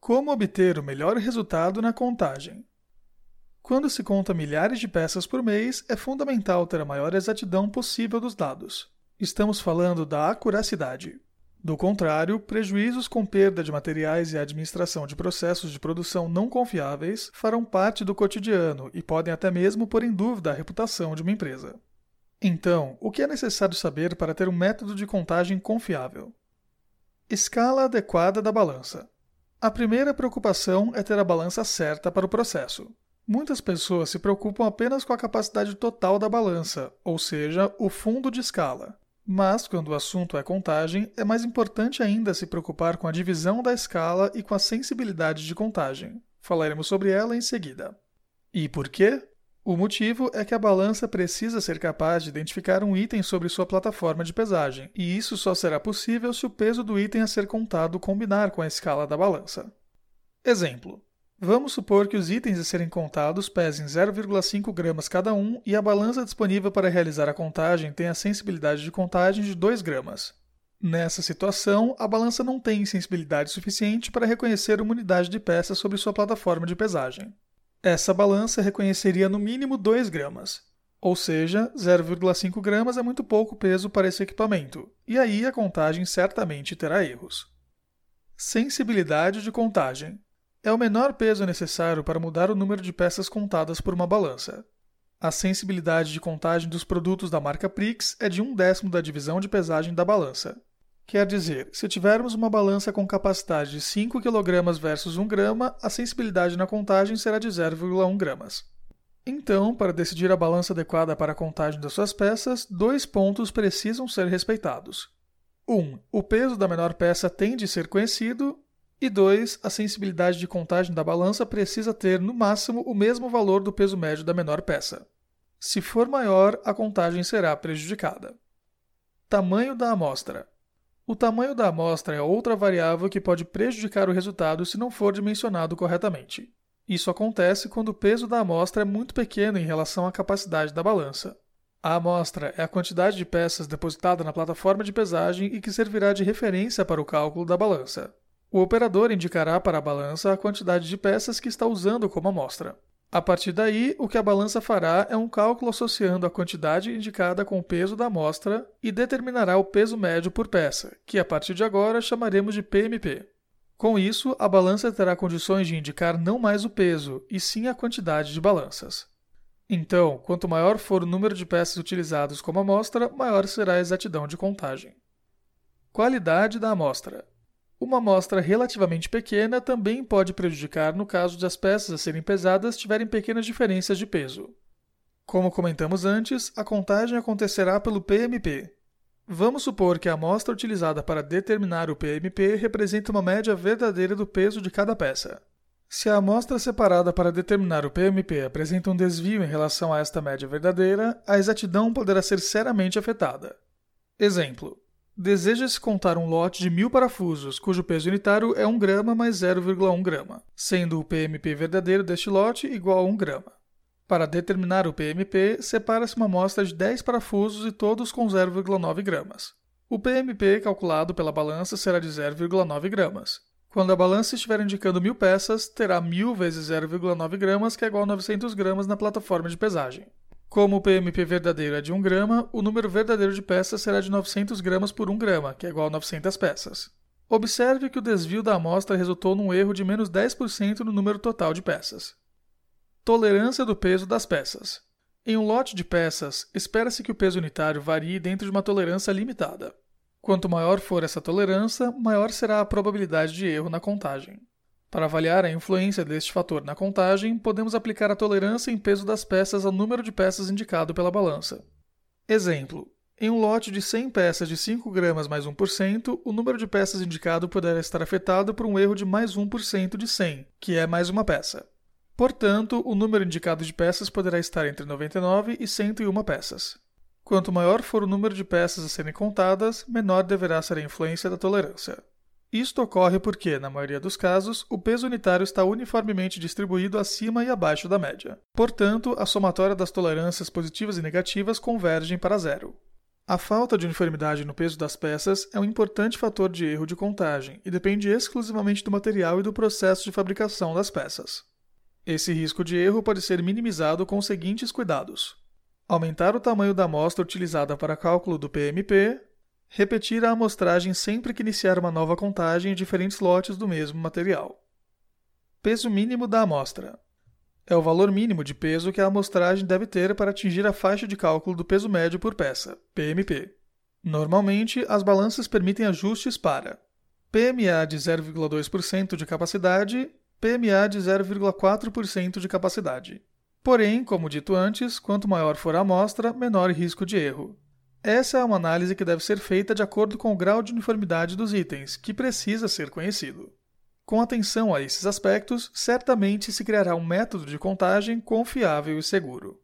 Como obter o melhor resultado na contagem? Quando se conta milhares de peças por mês, é fundamental ter a maior exatidão possível dos dados. Estamos falando da acuracidade. Do contrário, prejuízos com perda de materiais e administração de processos de produção não confiáveis farão parte do cotidiano e podem até mesmo pôr em dúvida a reputação de uma empresa. Então, o que é necessário saber para ter um método de contagem confiável? Escala adequada da balança. A primeira preocupação é ter a balança certa para o processo. Muitas pessoas se preocupam apenas com a capacidade total da balança, ou seja, o fundo de escala. Mas, quando o assunto é contagem, é mais importante ainda se preocupar com a divisão da escala e com a sensibilidade de contagem. Falaremos sobre ela em seguida. E por quê? O motivo é que a balança precisa ser capaz de identificar um item sobre sua plataforma de pesagem, e isso só será possível se o peso do item a ser contado combinar com a escala da balança. Exemplo: Vamos supor que os itens a serem contados pesem 0,5 gramas cada um e a balança disponível para realizar a contagem tem a sensibilidade de contagem de 2 gramas. Nessa situação, a balança não tem sensibilidade suficiente para reconhecer uma unidade de peça sobre sua plataforma de pesagem. Essa balança reconheceria no mínimo 2 gramas, ou seja, 0,5 gramas é muito pouco peso para esse equipamento, e aí a contagem certamente terá erros. Sensibilidade de contagem é o menor peso necessário para mudar o número de peças contadas por uma balança. A sensibilidade de contagem dos produtos da marca Prix é de um décimo da divisão de pesagem da balança. Quer dizer, se tivermos uma balança com capacidade de 5 kg versus 1 grama, a sensibilidade na contagem será de 0,1 gramas. Então, para decidir a balança adequada para a contagem das suas peças, dois pontos precisam ser respeitados. 1. Um, o peso da menor peça tem de ser conhecido. E 2. A sensibilidade de contagem da balança precisa ter, no máximo, o mesmo valor do peso médio da menor peça. Se for maior, a contagem será prejudicada. Tamanho da amostra. O tamanho da amostra é outra variável que pode prejudicar o resultado se não for dimensionado corretamente. Isso acontece quando o peso da amostra é muito pequeno em relação à capacidade da balança. A amostra é a quantidade de peças depositada na plataforma de pesagem e que servirá de referência para o cálculo da balança. O operador indicará para a balança a quantidade de peças que está usando como amostra. A partir daí, o que a balança fará é um cálculo associando a quantidade indicada com o peso da amostra e determinará o peso médio por peça, que a partir de agora chamaremos de PMP. Com isso, a balança terá condições de indicar não mais o peso, e sim a quantidade de balanças. Então, quanto maior for o número de peças utilizadas como amostra, maior será a exatidão de contagem. Qualidade da amostra. Uma amostra relativamente pequena também pode prejudicar no caso de as peças a serem pesadas tiverem pequenas diferenças de peso. Como comentamos antes, a contagem acontecerá pelo PMP. Vamos supor que a amostra utilizada para determinar o PMP representa uma média verdadeira do peso de cada peça. Se a amostra separada para determinar o PMP apresenta um desvio em relação a esta média verdadeira, a exatidão poderá ser seriamente afetada. Exemplo: Deseja-se contar um lote de mil parafusos, cujo peso unitário é 1 grama mais 0,1 grama, sendo o PMP verdadeiro deste lote igual a 1 grama. Para determinar o PMP, separa-se uma amostra de 10 parafusos e todos com 0,9 gramas. O PMP calculado pela balança será de 0,9 gramas. Quando a balança estiver indicando mil peças, terá 1000 vezes 0,9 gramas, que é igual a 900 gramas na plataforma de pesagem. Como o PMP verdadeiro é de 1 grama, o número verdadeiro de peças será de 900 gramas por 1 grama, que é igual a 900 peças. Observe que o desvio da amostra resultou num erro de menos 10% no número total de peças. Tolerância do peso das peças. Em um lote de peças, espera-se que o peso unitário varie dentro de uma tolerância limitada. Quanto maior for essa tolerância, maior será a probabilidade de erro na contagem. Para avaliar a influência deste fator na contagem, podemos aplicar a tolerância em peso das peças ao número de peças indicado pela balança. Exemplo: em um lote de 100 peças de 5 gramas mais 1%, o número de peças indicado poderá estar afetado por um erro de mais 1% de 100, que é mais uma peça. Portanto, o número indicado de peças poderá estar entre 99 e 101 peças. Quanto maior for o número de peças a serem contadas, menor deverá ser a influência da tolerância. Isto ocorre porque, na maioria dos casos, o peso unitário está uniformemente distribuído acima e abaixo da média. Portanto, a somatória das tolerâncias positivas e negativas convergem para zero. A falta de uniformidade no peso das peças é um importante fator de erro de contagem e depende exclusivamente do material e do processo de fabricação das peças. Esse risco de erro pode ser minimizado com os seguintes cuidados: aumentar o tamanho da amostra utilizada para cálculo do PMP, repetir a amostragem sempre que iniciar uma nova contagem em diferentes lotes do mesmo material. Peso mínimo da amostra é o valor mínimo de peso que a amostragem deve ter para atingir a faixa de cálculo do peso médio por peça, PMP. Normalmente, as balanças permitem ajustes para PMA de 0,2% de capacidade, PMA de 0,4% de capacidade. Porém, como dito antes, quanto maior for a amostra, menor risco de erro. Essa é uma análise que deve ser feita de acordo com o grau de uniformidade dos itens, que precisa ser conhecido. Com atenção a esses aspectos, certamente se criará um método de contagem confiável e seguro.